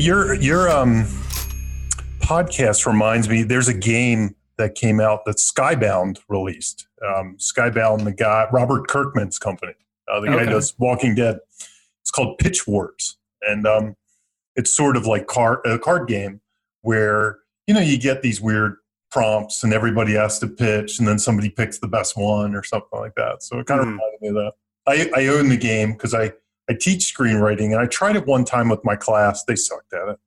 your your um podcast reminds me. There's a game that came out that Skybound released. Um, Skybound, the guy Robert Kirkman's company, uh, the guy Okay. does Walking Dead. It's called Pitch Wars, and um, it's sort of like card a card game where you know you get these weird prompts and everybody has to pitch, and then somebody picks the best one or something like that. So it kind of Mhm. reminded me of that. I, I own the game because I I teach screenwriting, and I tried it one time with my class. They sucked at it.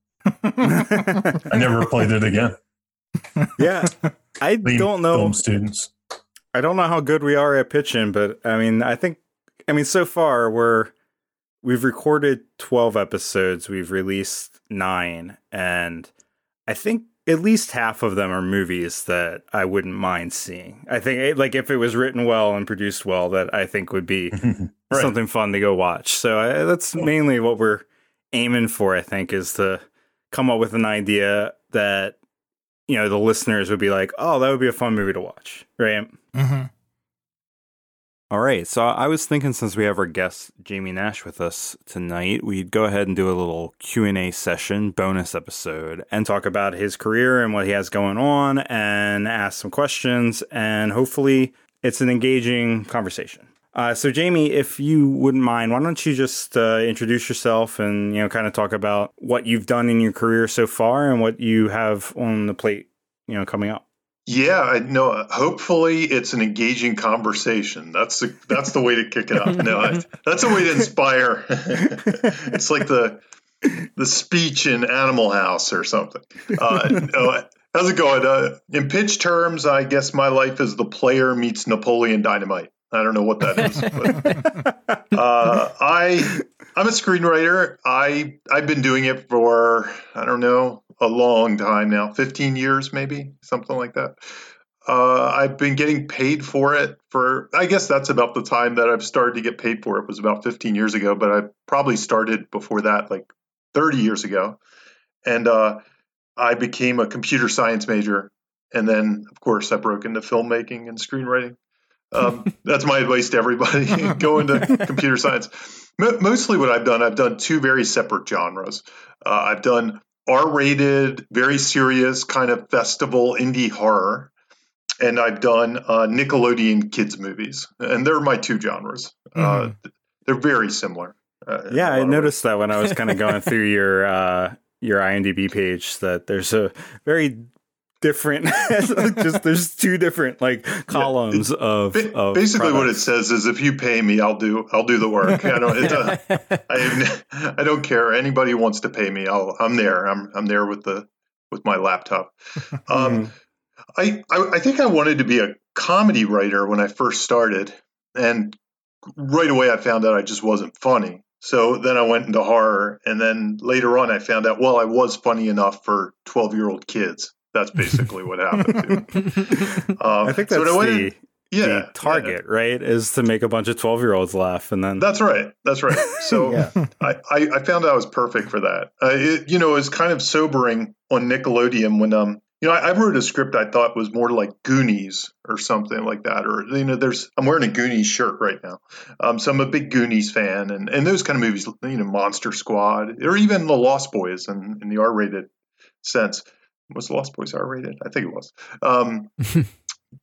I never played it again. yeah, I Lean don't know. film students. I don't know how good we are at pitching, but I mean, I think, I mean, so far we're we've recorded twelve episodes, we've released nine, and I think at least half of them are movies that I wouldn't mind seeing. I think, eh, like, if it was written well and produced well, that I think would be Right. something fun to go watch. So I, that's mainly what we're aiming for. I think is to come up with an idea that you know the listeners would be like, "Oh, that would be a fun movie to watch," right? hmm All right. So I was thinking since we have our guest Jamie Nash with us tonight, we'd go ahead and do a little Q&A session, bonus episode, and talk about his career and what he has going on and ask some questions and hopefully it's an engaging conversation. Uh, so Jamie, if you wouldn't mind, why don't you just uh, introduce yourself and you know kind of talk about what you've done in your career so far and what you have on the plate, you know, coming up. Yeah, I know. Hopefully, it's an engaging conversation. That's the that's the way to kick it off. No, I- that's a way to inspire. it's like the the speech in Animal House or something. Uh, no, how's it going? Uh, in pitch terms, I guess my life is the player meets Napoleon Dynamite. I don't know what that is. But, uh, I I'm a screenwriter. I I've been doing it for I don't know a long time now, 15 years maybe, something like that. Uh, I've been getting paid for it for I guess that's about the time that I've started to get paid for it was about 15 years ago, but I probably started before that like 30 years ago. And uh, I became a computer science major and then of course I broke into filmmaking and screenwriting. Um, that's my advice to everybody: go into computer science. Mo- mostly, what I've done, I've done two very separate genres. Uh, I've done R-rated, very serious kind of festival indie horror, and I've done uh, Nickelodeon kids movies, and they're my two genres. Uh, they're very similar. Uh, Yeah, I noticed that when I was kind of going through your uh, your IMDb page that there's a very different, just there's two different like columns of, Ba- of basically what it says is if you pay me i'll do i'll do the work. I don't it, uh, I, I don't care. Anybody wants to pay me i'll i'm there. I'm i'm there with the with my laptop. Um I, I i think i wanted to be a comedy writer when i first started and right away i found out i just wasn't funny. So then i went into horror and then later on i found out well i was funny enough for 12 year old kids that's basically what happened to me. Um, I think so that's when I the, in- yeah, the target, right? Is to make a bunch of twelve year olds laugh, and then That's right. That's right. So Yeah. I, I, I found I was perfect for that. Uh, it, you know, it was kind of sobering on Nickelodeon when um you know I, I wrote a script I thought was more like Goonies or something like that. Or you know, there's I'm wearing a Goonies shirt right now. Um, so I'm a big Goonies fan, and and those kind of movies, you know, Monster Squad, or even The Lost Boys, in, in the R-rated sense. Was The Lost Boys R-rated? I think it was. Um,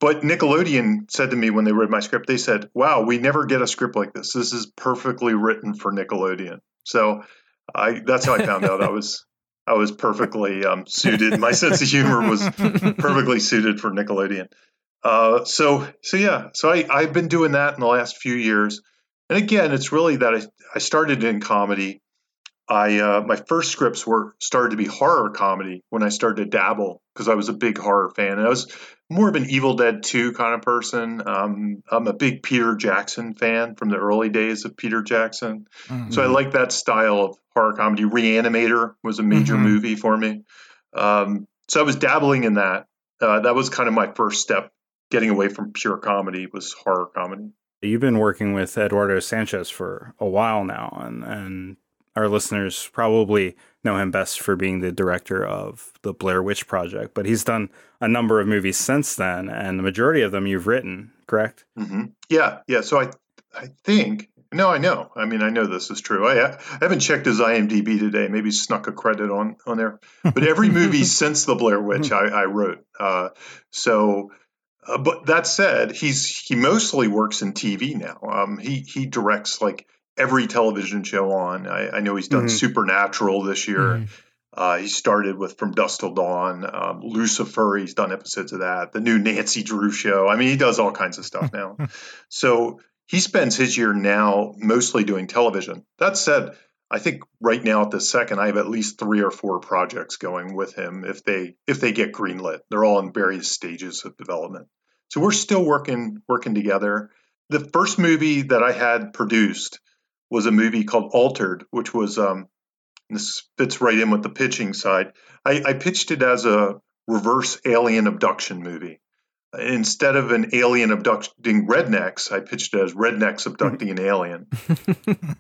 but Nickelodeon said to me when they read my script, they said, "Wow, we never get a script like this. This is perfectly written for Nickelodeon." So, I that's how I found out I was I was perfectly um, suited. My sense of humor was perfectly suited for Nickelodeon. Uh, so so yeah, so I I've been doing that in the last few years, and again, it's really that I I started in comedy. I uh, my first scripts were started to be horror comedy when I started to dabble because I was a big horror fan. And I was more of an Evil Dead 2 kind of person. Um, I'm a big Peter Jackson fan from the early days of Peter Jackson. Mm-hmm. So I like that style of horror comedy. Reanimator was a major Mhm. movie for me. Um, so I was dabbling in that. Uh, that was kind of my first step getting away from pure comedy was horror comedy. You've been working with Eduardo Sanchez for a while now, and, and our listeners probably know him best for being the director of the Blair Witch Project, but he's done a number of movies since then, and the majority of them you've written, correct? hmm Yeah, yeah. So I, I think No, I know. I mean, I know this is true. I, I haven't checked his IMDb today. Maybe snuck a credit on on there. But every movie since the Blair Witch, I, I wrote. Uh, so, uh, but that said, he's he mostly works in TV now. Um, he he directs like every television show on. I, I know he's done mm-hmm. Supernatural this year. Mm-hmm. Uh, he started with From Dusk Till Dawn, um, Lucifer. He's done episodes of that. The new Nancy Drew show. I mean, he does all kinds of stuff now. so he spends his year now mostly doing television. That said, I think right now at this second, I have at least three or four projects going with him if they if they get greenlit. They're all in various stages of development. So we're still working working together. The first movie that I had produced was a movie called Altered, which was um, this fits right in with the pitching side. I, I pitched it as a reverse alien abduction movie instead of an alien abducting rednecks, I pitched it as rednecks abducting an alien.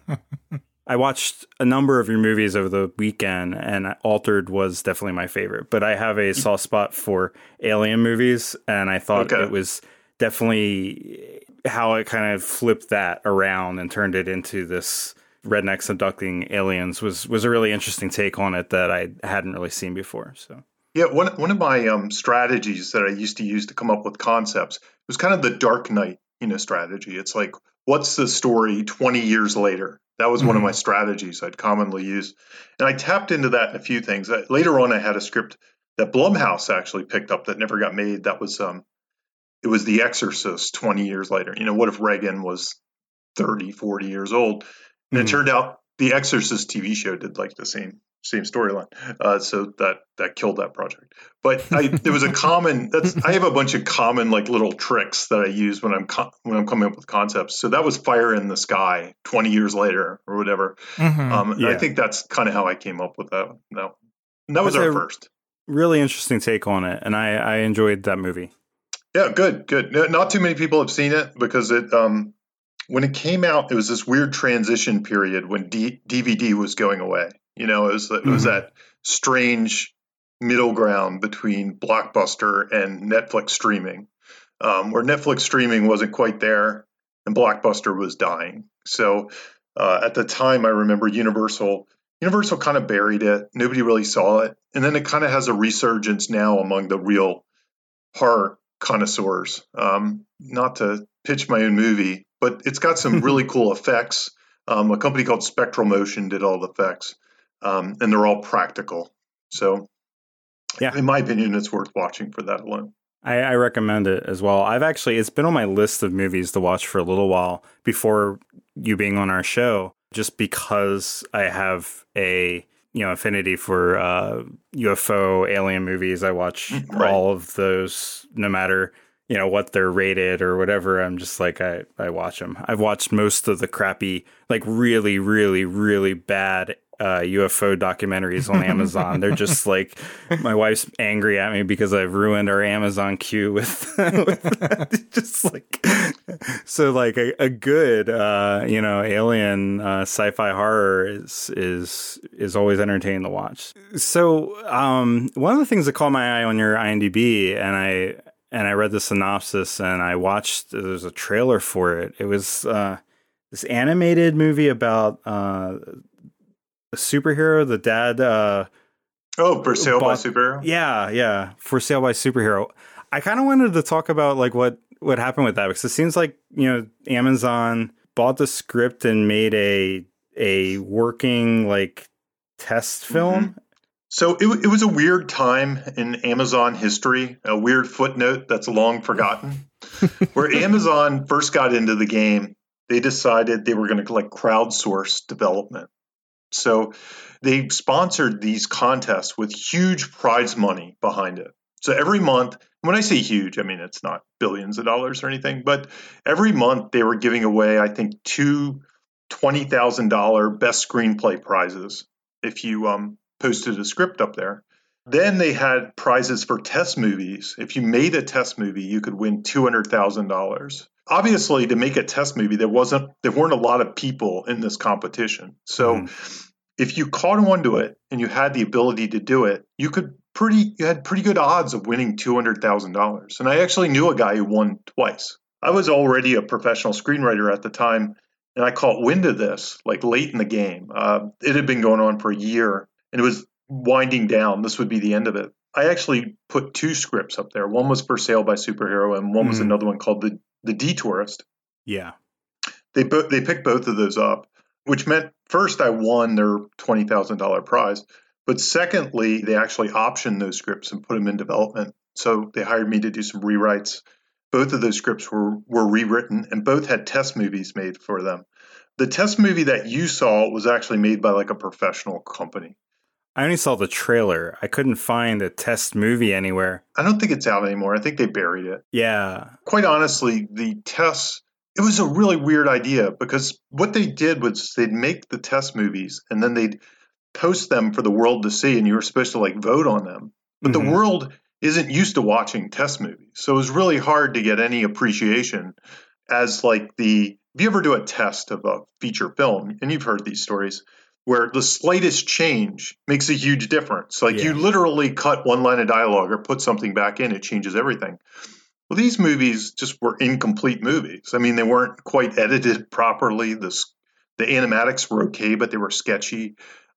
I watched a number of your movies over the weekend, and Altered was definitely my favorite. But I have a soft spot for alien movies, and I thought okay. it was definitely how it kind of flipped that around and turned it into this rednecks abducting aliens was was a really interesting take on it that I hadn't really seen before. So yeah, one one of my um, strategies that I used to use to come up with concepts was kind of the Dark Knight, you know, strategy. It's like, what's the story 20 years later? That was mm-hmm. one of mm-hmm. my strategies I'd commonly use, and I tapped into that in a few things. Later on, I had a script that Blumhouse actually picked up that never got made. That was um, it was The Exorcist 20 years later. You know, what if Regan was 30, 40 years old? And mm-hmm. it turned out The Exorcist TV show did like the same same storyline. Uh, so that that killed that project. But I, there was a common. That's I have a bunch of common like little tricks that I use when I'm co- when I'm coming up with concepts. So that was Fire in the Sky, twenty years later or whatever. Mm-hmm, um, yeah. I think that's kind of how I came up with that. No, and that was our first. Really interesting take on it, and I I enjoyed that movie. Yeah, good, good. Not too many people have seen it because it um when it came out, it was this weird transition period when D- DVD was going away. You know, it was it was mm-hmm. that strange middle ground between Blockbuster and Netflix streaming, um, where Netflix streaming wasn't quite there and Blockbuster was dying. So uh, at the time, I remember Universal. Universal kind of buried it. Nobody really saw it, and then it kind of has a resurgence now among the real horror connoisseurs. Um, not to pitch my own movie, but it's got some really cool effects. Um, a company called Spectral Motion did all the effects um, and they're all practical. So, yeah, in my opinion, it's worth watching for that alone. I, I, recommend it as well. I've actually it's been on my list of movies to watch for a little while before you being on our show, just because I have a you know affinity for uh, UFO alien movies. I watch mm, right. all of those, no matter you know what they're rated or whatever. I'm just like I I watch them. I've watched most of the crappy, like really, really, really bad uh, UFO documentaries on Amazon. They're just like my wife's angry at me because I've ruined our Amazon queue with, with just like so like a, a good uh, you know alien uh, sci-fi horror is is is always entertaining to watch. So um, one of the things that caught my eye on your IMDb and I and I read the synopsis and I watched there's a trailer for it. It was uh, this animated movie about uh, superhero. The dad. Uh, oh, for sale bought, by superhero. Yeah, yeah, for sale by superhero. I kind of wanted to talk about like what what happened with that because it seems like you know Amazon bought the script and made a a working like test mm-hmm. film. Mm-hmm. So it, it was a weird time in Amazon history, a weird footnote that's long forgotten. Where Amazon first got into the game, they decided they were going to like crowdsource development. So they sponsored these contests with huge prize money behind it. So every month, when I say huge, I mean it's not billions of dollars or anything, but every month they were giving away, I think, two $20,000 best screenplay prizes if you um, posted a script up there. Then they had prizes for test movies. If you made a test movie, you could win $200,000 obviously to make a test movie there wasn't there weren't a lot of people in this competition so mm. if you caught on to it and you had the ability to do it you could pretty you had pretty good odds of winning $200000 and i actually knew a guy who won twice i was already a professional screenwriter at the time and I caught wind of this like late in the game. Uh, it had been going on for a year, and it was winding down. This would be the end of it. I actually put two scripts up there. One was for sale by superhero, and one was Mhm. another one called the the Detourist. Yeah. They both they picked both of those up, which meant first I won their twenty thousand dollar prize, but secondly they actually optioned those scripts and put them in development. So they hired me to do some rewrites. Both of those scripts were were rewritten, and both had test movies made for them. The test movie that you saw was actually made by like a professional company. I only saw the trailer. I couldn't find a test movie anywhere. I don't think it's out anymore. I think they buried it. Yeah. quite honestly, the tests, it was a really weird idea because what they did was they'd make the test movies and then they'd post them for the world to see, and you were supposed to like vote on them. But Mhm. the world isn't used to watching test movies. So it was really hard to get any appreciation as like the if you ever do a test of a feature film, and you've heard these stories, where the slightest change makes a huge difference. Like you literally cut one line of dialogue or put something back in, it changes everything. Well, these movies just were incomplete movies. I mean, they weren't quite edited properly. The the animatics were okay, but they were sketchy.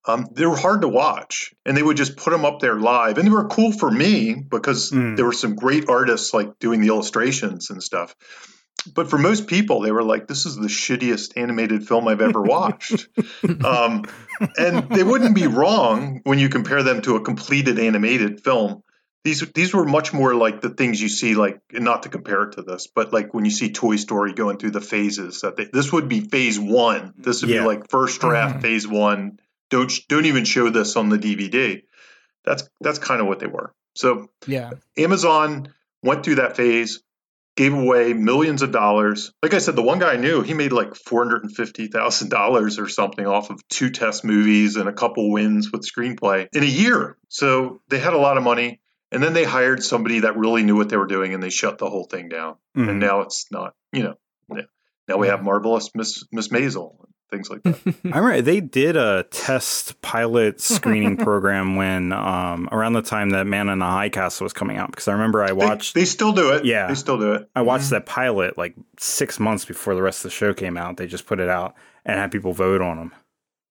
Um, they were hard to watch, and they would just put them up there live, and they were cool for me because Mm. there were some great artists like doing the illustrations and stuff. But for most people, they were like, "This is the shittiest animated film I've ever watched," um, and they wouldn't be wrong when you compare them to a completed animated film. These these were much more like the things you see like not to compare it to this but like when you see toy story going through the phases that they, this would be phase one. This would Yeah. be like first draft Mhm. phase one. Don't don't even show this on the dvd that's that's kind of what they were. So Yeah. amazon went through that phase gave away millions of dollars. Like i said the one guy i knew he made like $450000 or something off of two test movies and a couple wins with screenplay in a year. So they had a lot of money and then they hired somebody that really knew what they were doing and they shut the whole thing down. Mhm. And now it's not, you know, now we have marvelous Miss Miss Maisel things like that. I remember they did a test pilot screening program when um, around the time that Man in the High Castle was coming out because I remember I watched They, still do it. Yeah. they still do it. I watched that pilot like six months before the rest of the show came out. They just put it out and had people vote on them.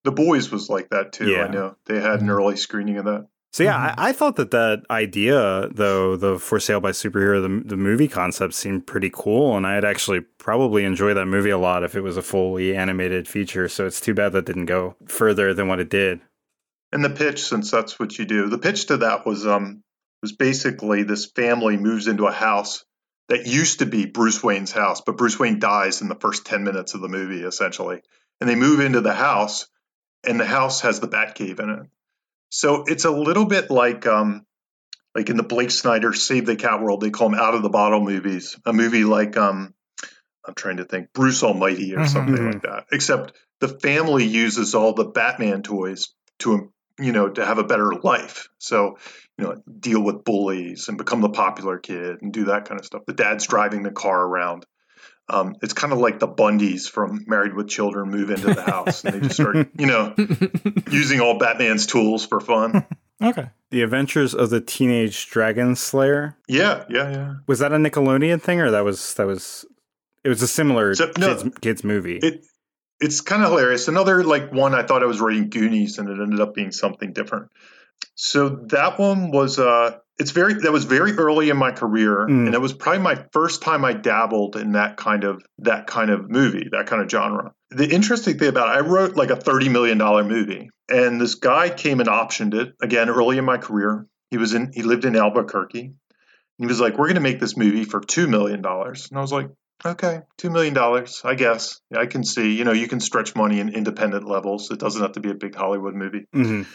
The Boys was like that too. Yeah. I know they had an Mhm. early screening of that. So yeah, Mhm. I, I thought that that idea, though, the for sale by superhero, the the movie concept seemed pretty cool, and I'd actually probably enjoy that movie a lot if it was a fully animated feature. So it's too bad that didn't go further than what it did. And the pitch, since that's what you do, the pitch to that was um was basically this family moves into a house that used to be Bruce Wayne's house, but Bruce Wayne dies in the first ten minutes of the movie, essentially. And they move into the house, and the house has the Batcave in it. So it's a little bit like um like in the Blake Snyder Save the Cat World, they call them out of the bottle movies. A movie like um I'm trying to think Bruce Almighty or Mhm. something like that. Except the family uses all the Batman toys to you know to have a better life. So you know deal with bullies and become the popular kid and do that kind of stuff. The dad's driving the car around. Um, it's kind of like the Bundys from Married with Children move into the house and they just start you know using all Batman's tools for fun. okay. The Adventures of the Teenage Dragon Slayer Yeah, yeah, yeah. was that a Nickelodeon thing, or that was that was it was a similar So- no. kids kids movie. It it's kind of hilarious. Another like one I thought I was reading Goonies and it ended up being something different. So that one was uh it's very that was very early in my career Mm. and it was probably my first time I dabbled in that kind of that kind of movie, that kind of genre. The interesting thing about it, I wrote like a 30 million dollar movie and this guy came and optioned it again early in my career. He was in he lived in Albuquerque. He was like, "We're going to make this movie for 2 million dollars." And I was like, Okay, two million dollars, I guess. I can see. You know, you can stretch money in independent levels. It doesn't have to be a big Hollywood movie. Mhm.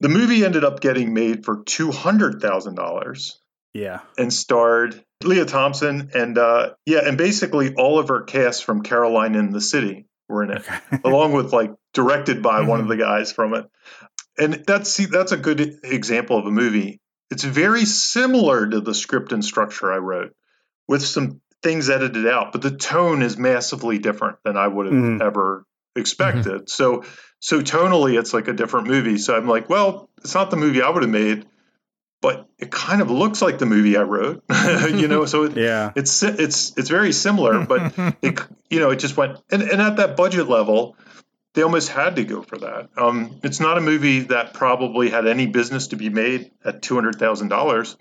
The movie ended up getting made for two hundred thousand dollars Yeah. and starred Lea Thompson and uh, yeah, and basically all of her cast from Caroline in the City were in it, along with like directed by one of the guys from it. And that's see, that's a good example of a movie. It's very similar to the script and structure I wrote, with some things edited out, but the tone is massively different than I would have Mhm. ever expected. So so tonally it's like a different movie. So I'm like, well, it's not the movie I would have made, but it kind of looks like the movie I wrote, you know. So it, yeah, it's it's it's very similar, but it you know it just went and, and at that budget level, they almost had to go for that. Um, it's not a movie that probably had any business to be made at two hundred thousand dollars,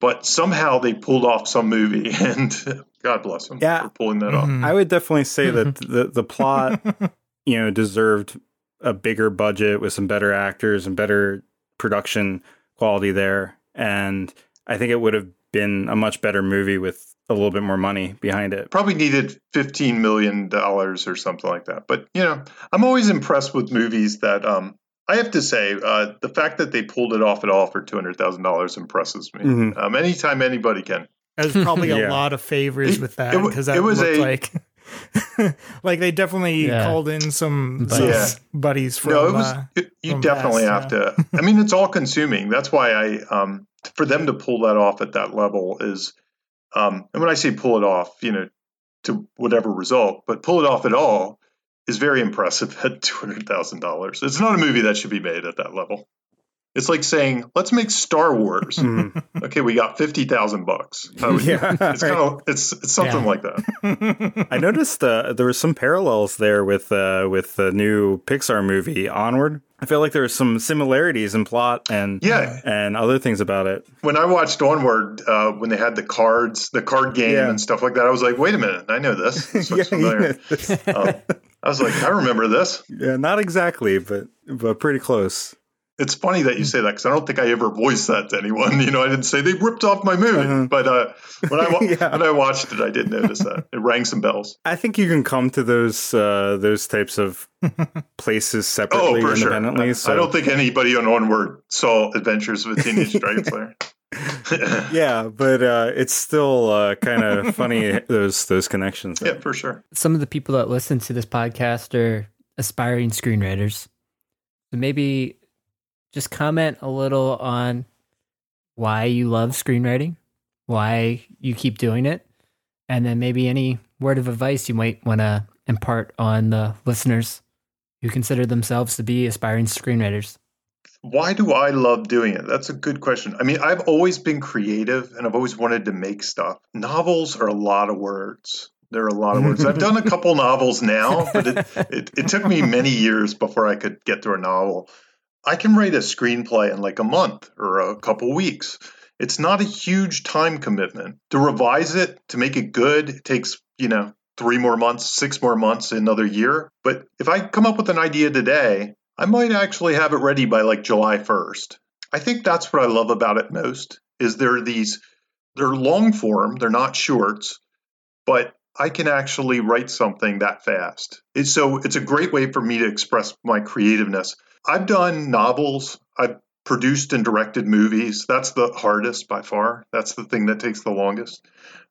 but somehow they pulled off some movie, and God bless them Yeah. for pulling that Mhm. I would definitely say that the the plot, you know, deserved a bigger budget with some better actors and better production quality there, and I think it would have been a much better movie with a little bit more money behind it. Probably needed fifteen million dollars or something like that. But you know, I'm always impressed with movies that. Um, I have to say, uh, the fact that they pulled it off at all for two hundred thousand dollars impresses me. Mhm. Um, anytime anybody can. There's probably Yeah. a lot of favors It- with that because that it was looked a- like like they definitely Yeah. called in some, Buddies. some Yeah. buddies from. no, it was. uh, it- you definitely past, have to. I mean, it's all consuming. That's why I, um, for them to pull that off at that level is, um, and when I say pull it off, you know, to whatever result, but pull it off at all is very impressive at two hundred thousand dollars. It's not a movie that should be made at that level. It's like saying, let's make Star Wars. Mhm. okay, we got fifty thousand bucks. How would you- yeah, It's kind of it's it's something Yeah. like that. I noticed uh, there were some parallels there with uh, with the new Pixar movie Onward. I feel like there were some similarities in plot and Yeah, and other things about it. when I watched Onward, uh, when they had the cards, the card game Yeah. and stuff like that, I was like, wait a minute, I know this. This looks familiar. Um, I was like, I remember this. yeah, not exactly, but but pretty close. It's funny that you say that because I don't think I ever voiced that to anyone. You know, I didn't say they ripped off my movie, Uh-huh. but uh, when I Yeah. when I watched it, I did notice that it rang some bells. I think you can come to those uh, those types of places Oh, separately, for sure. independently. I, so I don't think anybody on Onward saw Adventures of a Teenage Dragon Slayer. yeah, but uh, it's still uh, kind of funny those those connections. yeah, for sure. Some of the people that listen to this podcast are aspiring screenwriters. So maybe just comment a little on why you love screenwriting, why you keep doing it, and then maybe any word of advice you might want to impart on the listeners who consider themselves to be aspiring screenwriters. Why do I love doing it? That's a good question. I mean, I've always been creative and I've always wanted to make stuff. Novels are a lot of words. There are a lot of words. I've done a couple novels now, but it, it, it took me many years before I could get to a novel. I can write a screenplay in like a month or a couple weeks. It's not a huge time commitment. To revise it, to make it good, it takes, you know, three more months, six more months, another year. But if I come up with an idea today, I might actually have it ready by like July 1st. I think that's what I love about it most is there are these they're long form, they're not shorts, but I can actually write something that fast. It's so it's a great way for me to express my creativeness. I've done novels, I've produced and directed movies. That's the hardest by far. That's the thing that takes the longest.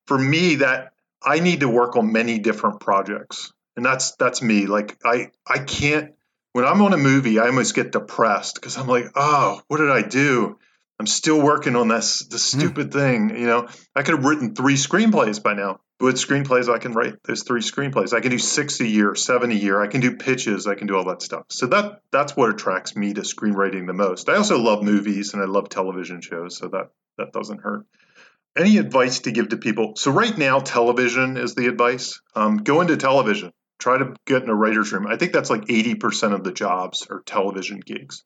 For me that I need to work on many different projects. And that's that's me. Like I I can't when I'm on a movie, I almost get depressed because I'm like, oh, what did I do? I'm still working on this this stupid thing. You know, I could have written three screenplays by now. With screenplays, I can write those three screenplays. I can do six a year, seven a year. I can do pitches. I can do all that stuff. So that that's what attracts me to screenwriting the most. I also love movies and I love television shows, so that that doesn't hurt. Any advice to give to people? So right now, television is the advice. Um, go into television try to get in a writer's room. I think that's like 80% of the jobs are television gigs.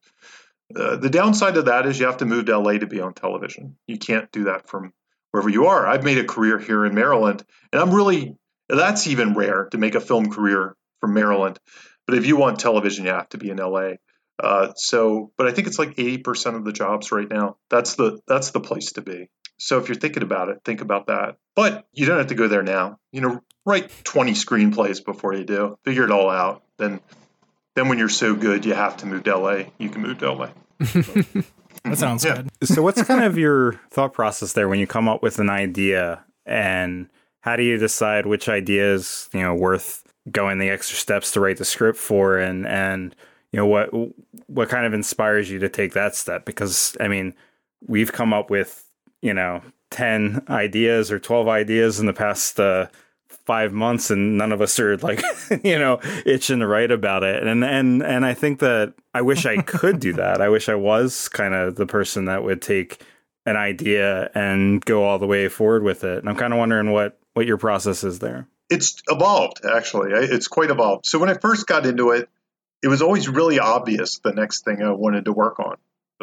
Uh, the downside of that is you have to move to LA to be on television. You can't do that from wherever you are. I've made a career here in Maryland, and I'm really, that's even rare to make a film career from Maryland. But if you want television, you have to be in LA. Uh, so, but I think it's like 80% of the jobs right now. That's the that's the place to be. So if you're thinking about it, think about that. But you don't have to go there now. You know, write 20 screenplays before you do. Figure it all out. Then then when you're so good you have to move to LA, you can move to LA. That sounds Yeah. good. so what's kind of your thought process there when you come up with an idea and how do you decide which idea is you know worth going the extra steps to write the script for and and you know what what kind of inspires you to take that step because i mean we've come up with you know 10 ideas or 12 ideas in the past uh, five months and none of us are like you know itching to write about it and and and i think that i wish i could do that i wish i was kind of the person that would take an idea and go all the way forward with it. And I'm kind of wondering what what your process is there. It's evolved actually. It's quite evolved. So when I first got into it, it was always really obvious the next thing I wanted to work on.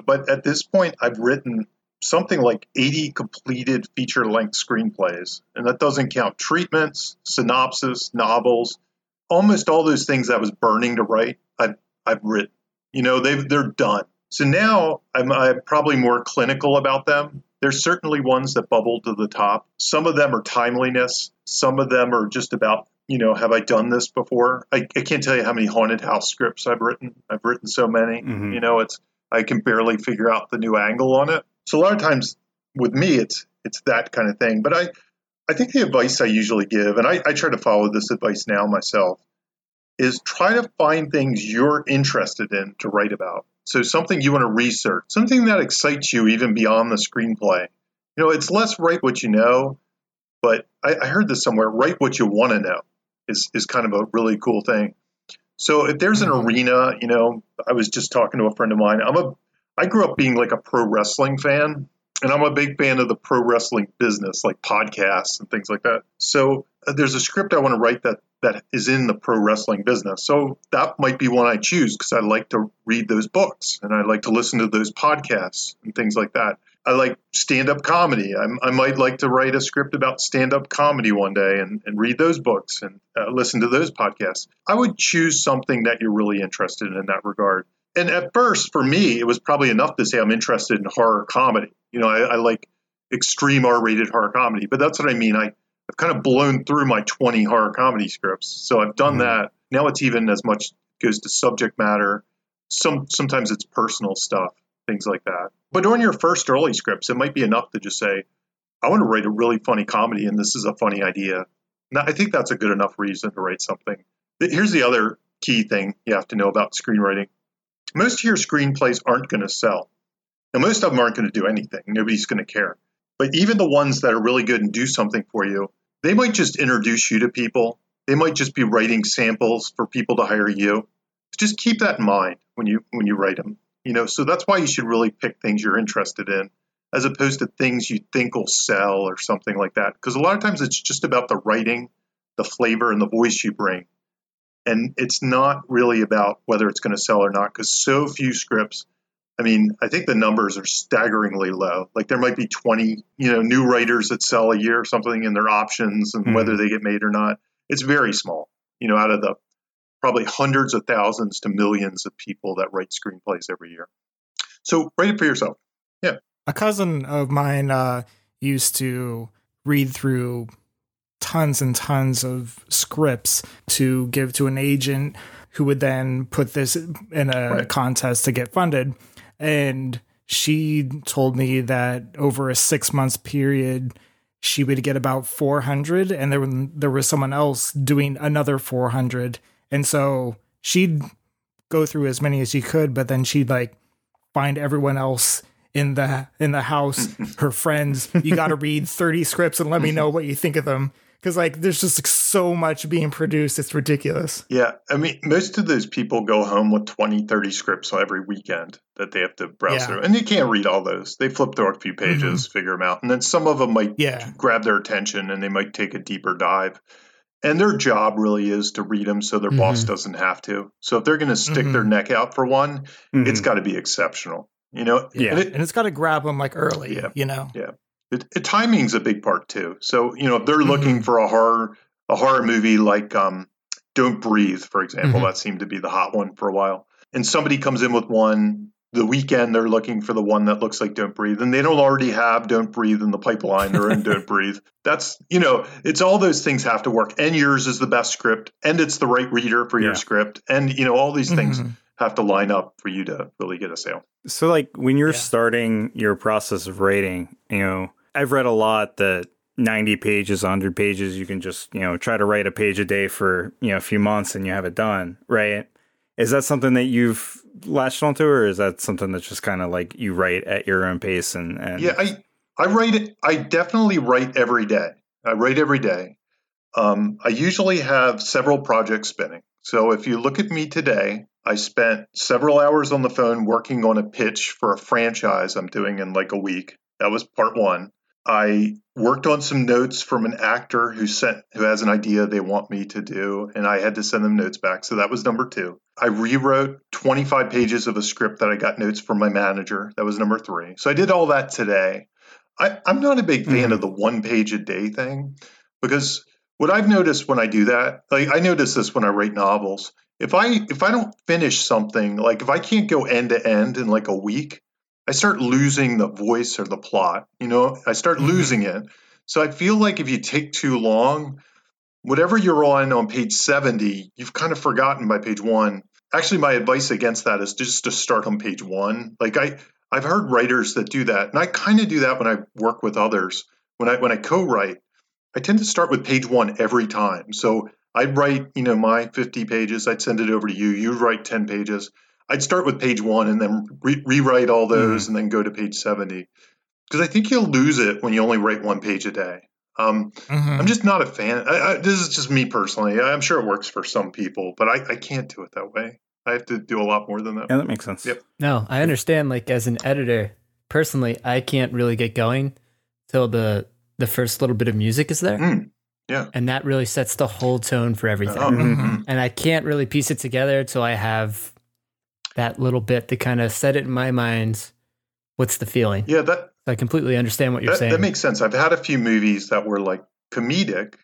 But at this point, I've written something like 80 completed feature length screenplays. And that doesn't count treatments, synopsis, novels, almost all those things I was burning to write, I've, I've written. You know, they they're done. So now I'm, I'm probably more clinical about them. There's certainly ones that bubble to the top. Some of them are timeliness. Some of them are just about, you know, have I done this before? I, I can't tell you how many haunted house scripts I've written. I've written so many. Mhm. You know, it's I can barely figure out the new angle on it. So a lot of times with me, it's it's that kind of thing. But I I think the advice I usually give, and I, I try to follow this advice now myself, is try to find things you're interested in to write about. So something you want to research, something that excites you even beyond the screenplay. You know, it's less write what you know, but I, I heard this somewhere. Write what you want to know is is kind of a really cool thing. So if there's an Mhm. arena, you know, I was just talking to a friend of mine. I'm a I grew up being like a pro wrestling fan, and I'm a big fan of the pro wrestling business, like podcasts and things like that. So uh, there's a script I want to write that that is in the pro wrestling business. So that might be one I choose because I like to read those books and I like to listen to those podcasts and things like that. I like stand up comedy. I'm, I might like to write a script about stand up comedy one day and, and read those books and uh, listen to those podcasts. I would choose something that you're really interested in in that regard. And at first, for me, it was probably enough to say I'm interested in horror comedy. You know, I, I like extreme R rated horror comedy, but that's what I mean. I, I've kind of blown through my 20 horror comedy scripts. So I've done Mhm. that. Now it's even as much goes to subject matter. Some sometimes it's personal stuff, things like that. But on your first early scripts, it might be enough to just say, I want to write a really funny comedy and this is a funny idea. Now, I think that's a good enough reason to write something. Here's the other key thing you have to know about screenwriting. Most of your screenplays aren't going to sell. Now, most of them aren't going to do anything. Nobody's going to care. But even the ones that are really good and do something for you, they might just introduce you to people. They might just be writing samples for people to hire you. Just keep that in mind when you when you write them. You know, so that's why you should really pick things you're interested in, as opposed to things you think will sell or something like that. Because a lot of times it's just about the writing, the flavor, and the voice you bring, and it's not really about whether it's going to sell or not. Because so few scripts I mean, I think the numbers are staggeringly low. Like there might be 20, you know, new writers that sell a year or something in their options and Mhm. whether they get made or not. It's very small, you know, out of the probably hundreds of thousands to millions of people that write screenplays every year. So write it for yourself. Yeah. A cousin of mine uh, used to read through tons and tons of scripts to give to an agent who would then put this in a Right. contest to get funded. And she told me that over a six months period, she would get about 400 and there, there was someone else doing another 400 and so she'd go through as many as she could but then she'd like find everyone else in the in the house her friends you got to read 30 scripts and let me know what you think of them because like there's just like, so much being produced it's ridiculous Yeah. I mean, most of those people go home with 20, 30 scripts every weekend that they have to browse Yeah. through. And you can't read all those. They flip through a few pages, figure them out. And then some of them might yeah grab their attention and they might take a deeper dive. And their job really is to read them so their boss Mhm. doesn't have to. So if they're going to stick their neck out for one, it's Mhm. got to be exceptional. You know, Yeah. And it- it's got to grab them like early Yeah. you know it, it, timing's a big part too. So you know, if they're Mm-hmm. looking for a horror a horror movie like um, Don't Breathe, for example, Mhm. that seemed to be the hot one for a while, and somebody comes in with one the weekend they're looking for the one that looks like Don't Breathe, and they don't already have Don't Breathe in the pipeline. They're in Don't Breathe. That's you know, it's all those things have to work, and yours is the best script, and it's the right reader for your script, and you know, all these things Mhm. have to line up for you to really get a sale. So, like, when you're Yeah. starting your process of writing, you know, I've read a lot that 90 pages, 100 pages, you can just, you know, try to write a page a day for, you know, a few months and you have it done, right? Is that something that you've latched onto, or is that something that's just kind of like you write at your own pace and, and Yeah, I I write. I definitely write every day. I write every day. Um, I usually have several projects spinning. So if you look at me today, I spent several hours on the phone working on a pitch for a franchise I'm doing in like a week. That was part one. I worked on some notes from an actor who sent who has an idea they want me to do, and I had to send them notes back. So that was number two. I rewrote 25 pages of a script that I got notes from my manager. That was number three. So I did all that today. I, am not a big fan mm-hmm. of the one page a day thing because what I've noticed when I do that, like I notice this when I write novels. If I if I don't finish something, like if I can't go end to end in like a week, I start losing the voice or the plot. You know, I start mm-hmm. losing it. So I feel like if you take too long, whatever you're on on page 70, you've kind of forgotten by page one. Actually, my advice against that is just to start on page one. Like I, I've heard writers that do that, and I kind of do that when I work with others. When I when I co-write, I tend to start with page one every time. So I'd write, you know, my 50 pages. I'd send it over to you. You'd write 10 pages. I'd start with page one and then re- rewrite all those mm and then go to page 70. Because I think you'll lose it when you only write one page a day. Um, mm-hmm. I'm just not a fan. I, I, this is just me personally. I'm sure it works for some people, but I, I can't do it that way. I have to do a lot more than that. Yeah, that makes sense. Yep. No, I understand. Like as an editor, personally, I can't really get going till the the first little bit of music is there. Mm, yeah, and that really sets the whole tone for everything. Oh, mm-hmm. And I can't really piece it together till I have that little bit to kind of set it in my mind. What's the feeling? Yeah, that I completely understand what you're that, saying. That makes sense. I've had a few movies that were like comedic,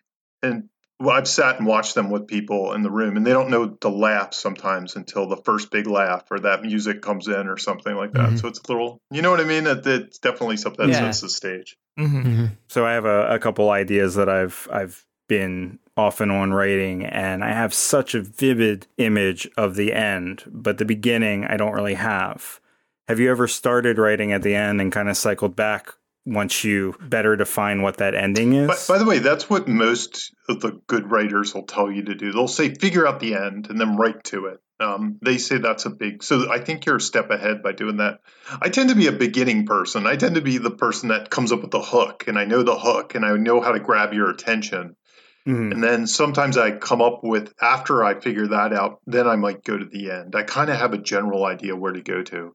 and well, I've sat and watched them with people in the room, and they don't know the laugh sometimes until the first big laugh or that music comes in or something like that. Mm-hmm. So it's a little, you know what I mean? It, it's definitely something that yeah. sets the stage. Mm-hmm. Mm-hmm. So I have a, a couple ideas that I've I've been off and on writing and I have such a vivid image of the end, but the beginning I don't really have. Have you ever started writing at the end and kind of cycled back once you better define what that ending is? By, by the way, that's what most of the good writers will tell you to do. They'll say figure out the end and then write to it. Um, they say that's a big so i think you're a step ahead by doing that i tend to be a beginning person i tend to be the person that comes up with the hook and i know the hook and i know how to grab your attention Mm-hmm. And then sometimes I come up with, after I figure that out, then I might go to the end. I kind of have a general idea where to go to.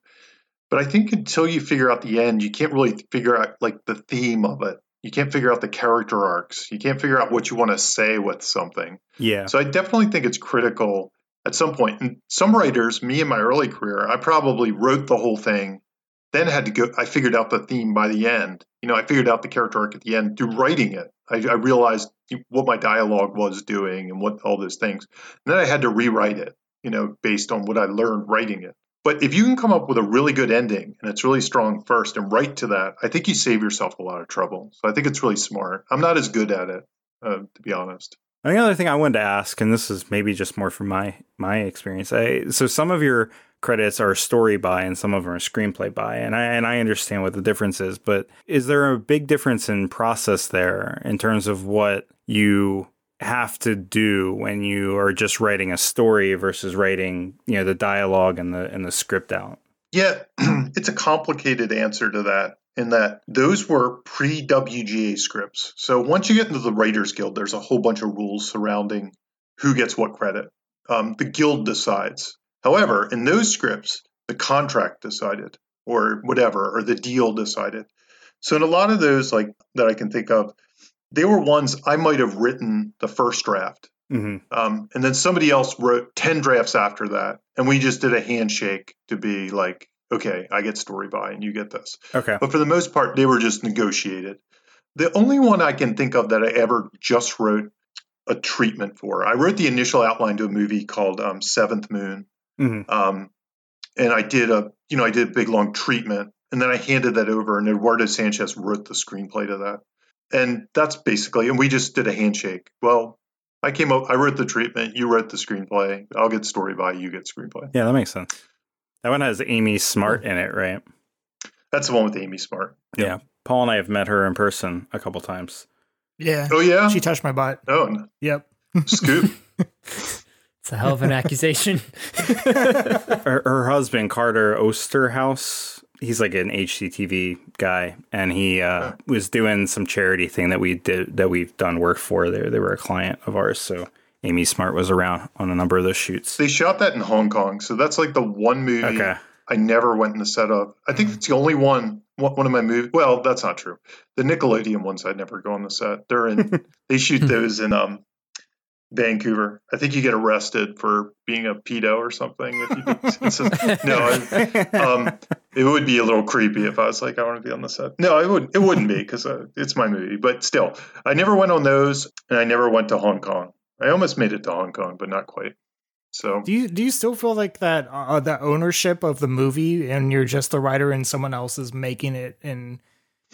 But I think until you figure out the end, you can't really figure out like the theme of it. You can't figure out the character arcs. You can't figure out what you want to say with something. Yeah. So I definitely think it's critical at some point. And some writers, me in my early career, I probably wrote the whole thing, then had to go. I figured out the theme by the end. You know, I figured out the character arc at the end through writing it. I, I realized what my dialogue was doing and what all those things. And then I had to rewrite it, you know, based on what I learned writing it. But if you can come up with a really good ending and it's really strong first and write to that, I think you save yourself a lot of trouble. So I think it's really smart. I'm not as good at it, uh, to be honest. The other thing I wanted to ask, and this is maybe just more from my my experience. I, so some of your credits are story by and some of them are screenplay by and I and I understand what the difference is but is there a big difference in process there in terms of what you have to do when you are just writing a story versus writing you know the dialogue and the and the script out? Yeah it's a complicated answer to that in that those were pre WGA scripts. So once you get into the writers guild there's a whole bunch of rules surrounding who gets what credit. Um, the guild decides However, in those scripts, the contract decided, or whatever, or the deal decided. So in a lot of those, like that I can think of, they were ones I might have written the first draft, mm-hmm. um, and then somebody else wrote ten drafts after that, and we just did a handshake to be like, okay, I get story by, and you get this. Okay. But for the most part, they were just negotiated. The only one I can think of that I ever just wrote a treatment for, I wrote the initial outline to a movie called um, Seventh Moon Mm-hmm. Um, and I did a, you know, I did a big long treatment, and then I handed that over, and Eduardo Sanchez wrote the screenplay to that, and that's basically, and we just did a handshake. Well, I came up, I wrote the treatment, you wrote the screenplay. I'll get story by, you get screenplay. Yeah, that makes sense. That one has Amy Smart in it, right? That's the one with Amy Smart. Yep. Yeah, Paul and I have met her in person a couple times. Yeah. Oh yeah. She touched my butt. Oh. Yep. Scoop. It's a hell of an accusation. her, her, husband, Carter Oosterhouse, he's like an HGTV guy, and he uh, was doing some charity thing that we did that we've done work for. They they were a client of ours, so Amy Smart was around on a number of those shoots. They shot that in Hong Kong, so that's like the one movie. Okay. I never went in the set of. I think it's the only one. One of my movies. Well, that's not true. The Nickelodeon ones, I'd never go on the set. They're in. they shoot those in um, Vancouver. I think you get arrested for being a pedo or something. If you, no, I, um, it would be a little creepy if I was like, I want to be on the set. No, it would. It wouldn't be because uh, it's my movie. But still, I never went on those, and I never went to Hong Kong. I almost made it to Hong Kong, but not quite. So do you do you still feel like that uh, the ownership of the movie and you're just the writer and someone else is making it and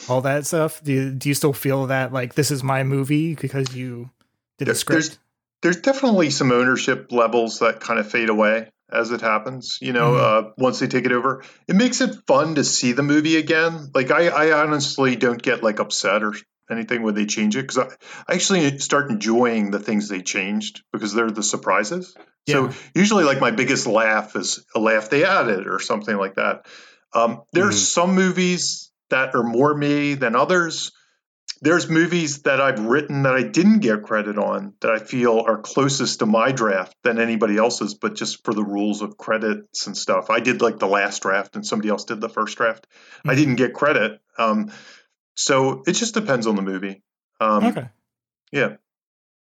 all that stuff? Do you, do you still feel that like this is my movie because you did the script? There's, definitely some ownership levels that kind of fade away as it happens. You know, mm-hmm. uh, once they take it over, it makes it fun to see the movie again. Like I, I honestly don't get like upset or anything when they change it because I, I, actually start enjoying the things they changed because they're the surprises. Yeah. So usually, like my biggest laugh is a laugh they added or something like that. Um, there's mm-hmm. some movies that are more me than others. There's movies that I've written that I didn't get credit on that I feel are closest to my draft than anybody else's, but just for the rules of credits and stuff. I did like the last draft and somebody else did the first draft. Mm-hmm. I didn't get credit. Um, so it just depends on the movie. Um, okay. Yeah.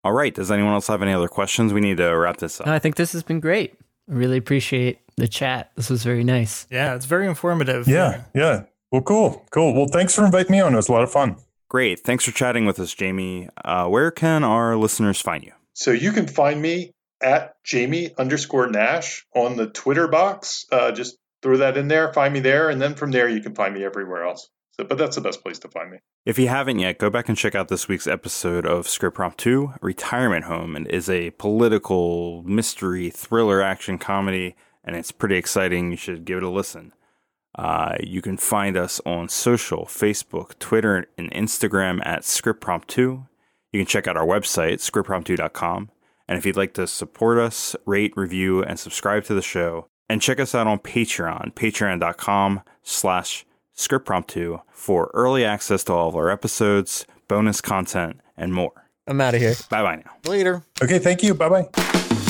All right. Does anyone else have any other questions? We need to wrap this up. No, I think this has been great. I really appreciate the chat. This was very nice. Yeah, it's very informative. Yeah, yeah. Well, cool, cool. Well, thanks for inviting me on. It was a lot of fun. Great. Thanks for chatting with us, Jamie. Uh, where can our listeners find you? So you can find me at Jamie underscore Nash on the Twitter box. Uh, just throw that in there, find me there, and then from there you can find me everywhere else. So, but that's the best place to find me. If you haven't yet, go back and check out this week's episode of Script Prompt 2, Retirement Home, and is a political mystery thriller action comedy, and it's pretty exciting. You should give it a listen. Uh, you can find us on social, Facebook, Twitter, and Instagram at Script Prompt 2. You can check out our website, scriptprompt2.com. And if you'd like to support us, rate, review, and subscribe to the show, and check us out on Patreon, patreon.com slash Script Prompt 2 for early access to all of our episodes, bonus content, and more. I'm out of here. Bye bye now. Later. Okay, thank you. Bye bye.